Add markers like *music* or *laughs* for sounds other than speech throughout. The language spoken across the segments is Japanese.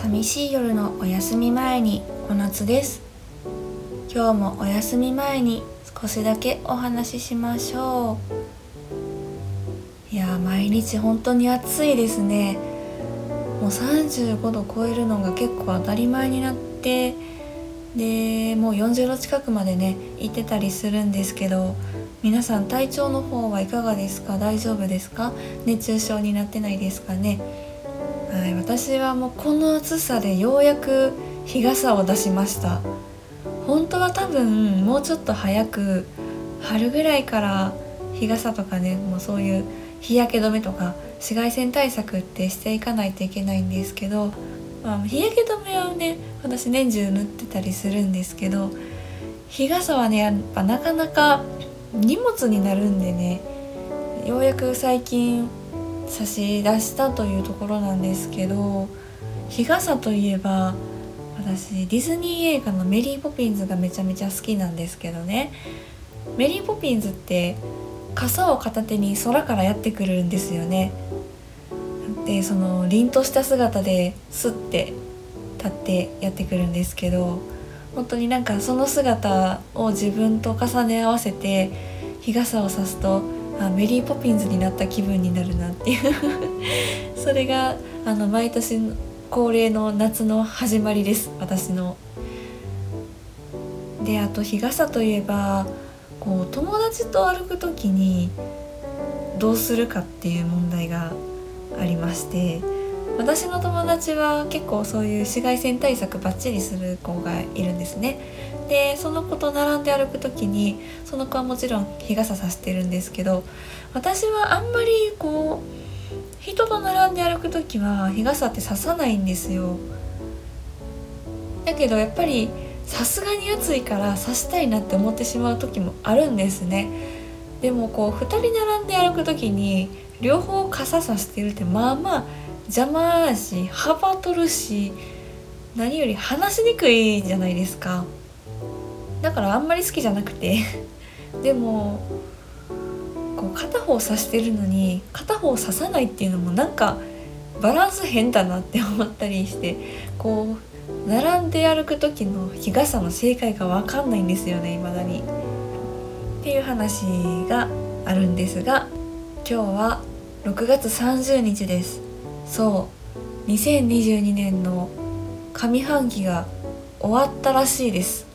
寂しい夜のお休み前に小夏です。今日もお休み前に少しだけお話ししましょう。いや毎日本当に暑いですね。もう35度超えるのが結構当たり前になってでもう40度近くまでね行ってたりするんですけど皆さん体調の方はいかがですか？大丈夫ですか？熱中症になってないですかね？はい私はもうこの暑さでようやく日傘を出しました。本当は多分もうちょっと早く春ぐらいから日傘とかねもうそういう日焼け止めとか紫外線対策ってしていかないといけないんですけど、まあ、日焼け止めはね私年中塗ってたりするんですけど日傘はねやっぱなかなか荷物になるんでねようやく最近差し出したというところなんですけど日傘といえば私ディズニー映画の「メリー・ポピンズ」がめちゃめちゃ好きなんですけどね。メリー・ポピンズって傘を片手に空からやってくるんですよね。でその凛とした姿ですって立ってやってくるんですけど本当になんかその姿を自分と重ね合わせて日傘をさすとあメリー・ポピンズになった気分になるなっていう *laughs* それがあの毎年恒例の夏の始まりです私の。であと日傘といえばこう友達と歩く時にどうするかっていう問題がありまして。私の友達は結構そういう紫外線対策バッチリする子がいるんですね。でその子と並んで歩く時にその子はもちろん日傘さしてるんですけど私はあんまりこう人と並んで歩く時は日傘ってささないんですよ。だけどやっぱりさすがに暑いからさしたいなって思ってしまう時もあるんですね。でもこう2人並んで歩く時に両方傘さしてるってまあまあ邪魔だし幅取るし何より話しにくいじゃないですか。だからあんまり好きじゃなくて。*laughs* でもこう片方刺してるのに片方刺さないっていうのもなんかバランス変だなって思ったりしてこう並んで歩く時の日傘の正解が分かんないんですよね未だに。っていう話があるんですが今日は6月30日です。そう。2022年の上半期が終わったらしいです。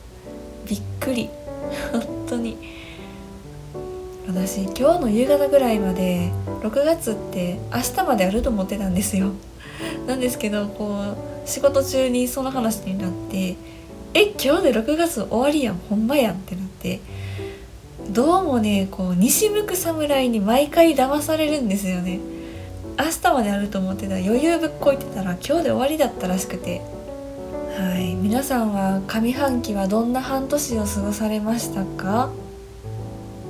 びっくり。*laughs* 本当に。私今日の夕方ぐらいまで6月って明日まであると思ってたんですよ。*laughs* なんですけどこう仕事中にその話になってえ今日で6月終わりやん。ほんまやん。ってなって。どうもねこう西向く侍に毎回騙されるんですよね。明日まであると思ってた余裕ぶっこいてたら今日で終わりだったらしくて。はい。皆さんは上半期はどんな半年を過ごされましたか？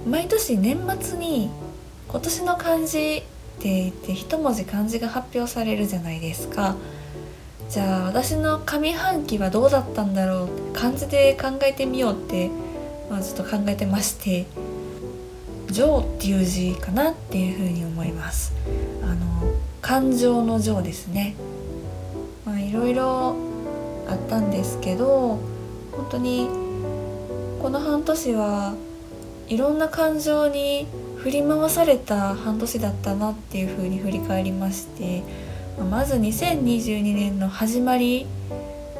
毎年年末に今年の漢字って言って一文字漢字が発表されるじゃないですか。じゃあ私の上半期はどうだったんだろう？漢字で考えてみようって、まあ、ずっと考えてまして「情」っていう字かなっていうふうに思います。あの感情の情ですね。まあいろいろあったんですけど本当にこの半年はいろんな感情に振り回された半年だったなっていうふうに振り返りましてまず2022年の始まり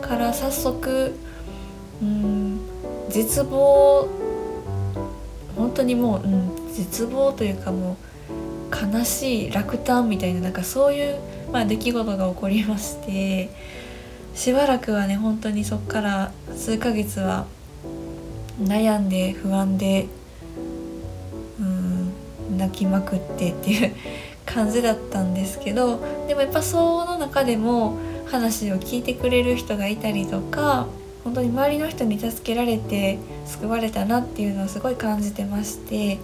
から早速うん絶望本当にもう、うん、絶望というかもう悲しい落胆みたいななんかそういう、まあ、出来事が起こりましてしばらくはね本当にそっから数ヶ月は悩んで不安でうん泣きまくってっていう感じだったんですけどでもやっぱその中でも話を聞いてくれる人がいたりとか本当に周りの人に助けられて救われたなっていうのをすごい感じてまして、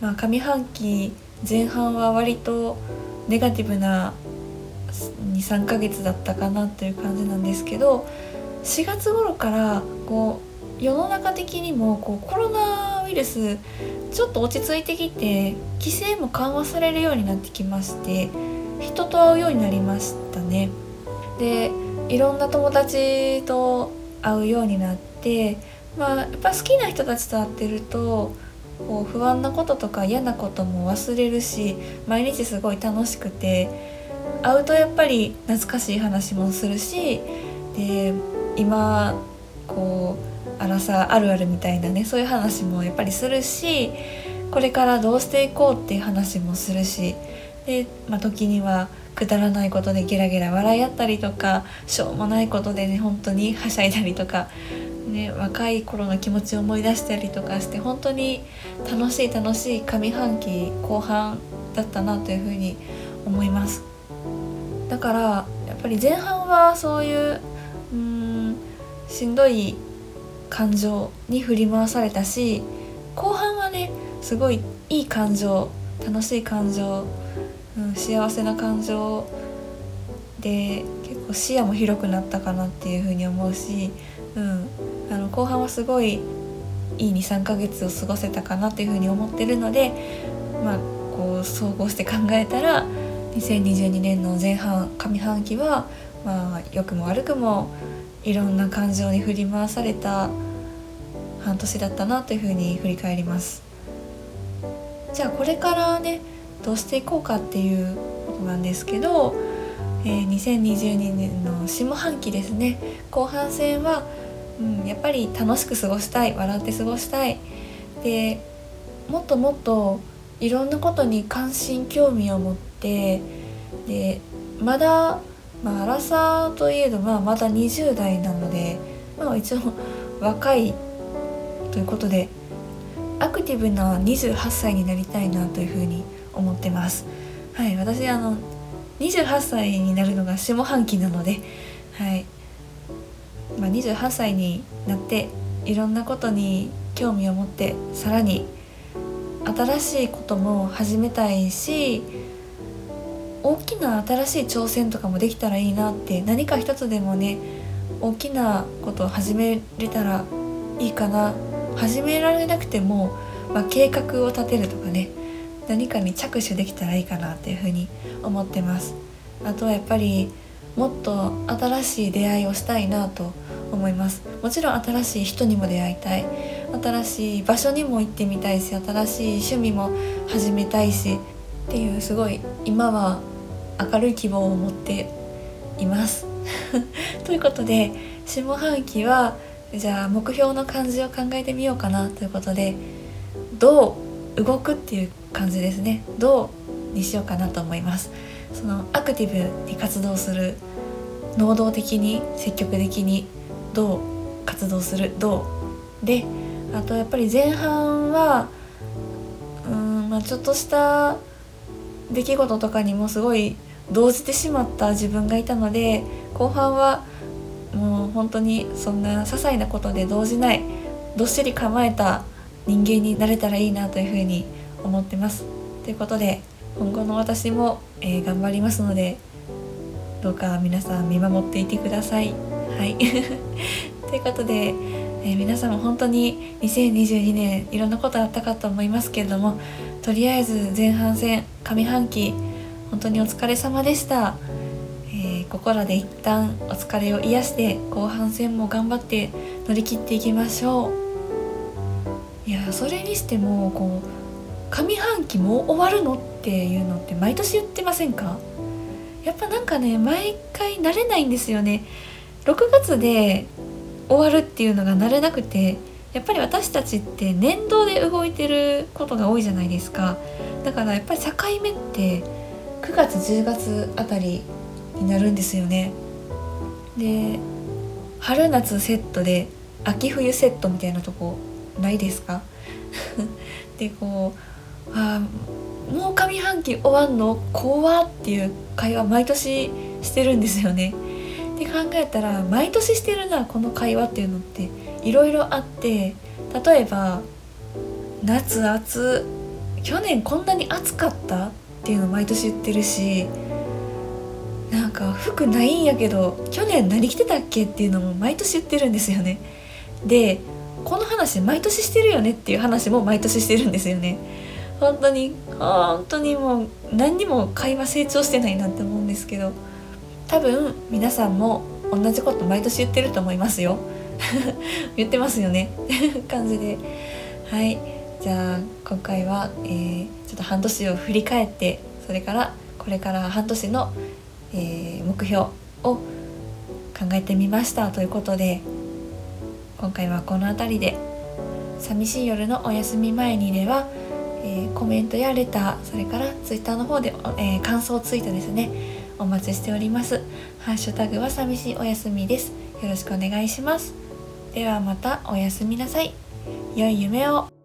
まあ、上半期前半は割とネガティブな23ヶ月だったかなという感じなんですけど4月頃からこう世の中的にもこうコロナウイルスちょっと落ち着いてきて規制も緩和されるようになってきまして人と会うようになりましたね。でいろんな友達と会うようになってまあやっぱ好きな人たちと会ってるとこう不安なこととか嫌なことも忘れるし毎日すごい楽しくて会うとやっぱり懐かしい話もするしで今こう荒さあるあるみたいなねそういう話もやっぱりするしこれからどうしていこうっていう話もするしで、まあ、時にはくだらないことでゲラゲラ笑い合ったりとかしょうもないことでね本当にはしゃいだりとか、ね、若い頃の気持ちを思い出したりとかして本当に楽しい楽しい上半期後半だったなというふうに思います。だからやっぱり前半はそういううんしんどい感情に振り回されたし後半はねすごいいい感情楽しい感情、うん、幸せな感情で結構視野も広くなったかなっていうふうに思うし、うん、後半はすごいいい23ヶ月を過ごせたかなっていうふうに思ってるのでまあこう総合して考えたら2022年の前半上半期はまあ良くも悪くもいろんな感情に振り回された半年だったなというふうに振り返ります。じゃあこれからねどうしていこうかっていうことなんですけど、えー、2022年の下半期ですね。後半戦は、うん、やっぱり楽しく過ごしたい笑って過ごしたいでもっともっといろんなことに関心興味を持ってでまだまあ、荒さといえど、まあ、まだ20代なので、まあ、一応若いということでアクティブな28歳になりたいなというふうに思ってます。はい、私あの28歳になるのが下半期なので、はいまあ、28歳になっていろんなことに興味を持ってさらに新しいことも始めたいし大きな新しい挑戦とかもできたらいいなって何か一つでもね大きなことを始めれたらいいかな。始められなくても、まあ、計画を立てるとかね何かに着手できたらいいかなっていうふうに思ってます。あとはやっぱりもっと新しい出会いをしたいなと思いますもちろん新しい人にも出会いたい新しい場所にも行ってみたいし新しい趣味も始めたいしっていうすごい今は明るい希望を持っています。*laughs* ということで下半期はじゃあ目標の漢字を考えてみようかなということで「どう動く」っていう感じですね「どう」にしようかなと思います。そのアクティブに活動する能動的に積極的にどう活動するどうであとやっぱり前半はうん、まあ、ちょっとした出来事とかにもすごい動じてしまった自分がいたので後半はもう本当にそんな些細なことで動じないどっしり構えた人間になれたらいいなというふうに思ってます。ということで今後の私も、えー、頑張りますのでどうか皆さん見守っていてください。はい。*laughs* ということで、えー、皆さんも本当に2022年いろんなことあったかと思いますけれどもとりあえず前半戦上半期本当にお疲れ様でした、え、ここらで一旦お疲れを癒して後半戦も頑張って乗り切っていきましょう。いやそれにしてもこう上半期もう終わるのっていうのって毎年言ってませんか？やっぱなんかね毎回慣れないんですよね。6月で終わるっていうのが慣れなくてやっぱり私たちって年度で動いてることが多いじゃないですか。だからやっぱり境目って9月10月あたりになるんですよね。で春夏セットで秋冬セットみたいなとこないですか？*laughs* でこうあもう上半期終わんの？怖っていう会話毎年してるんですよね。で考えたら毎年してるなこの会話っていうのっていろいろあって例えば夏暑去年こんなに暑かったっていうの毎年言ってるしなんか服ないんやけど去年何着てたっけっていうのも毎年言ってるんですよね。でこの話毎年してるよねっていう話も毎年してるんですよね。本当に本当にもう何にも会話成長してないなって思うんですけど多分皆さんも同じこと毎年言ってると思いますよ。*laughs* 言ってますよね。*laughs* 感じで。はい。じゃあ今回は、えー、ちょっと半年を振り返ってそれからこれから半年の、えー、目標を考えてみましたということで今回はこの辺りで「寂しい夜のお休み前に」では、えー、コメントやレターそれからツイッターの方で、えー、感想ツイートですねお待ちしております。ハッシュタグは寂しいお休みです。よろしくお願いします。ではまたおやすみなさい。良い夢を。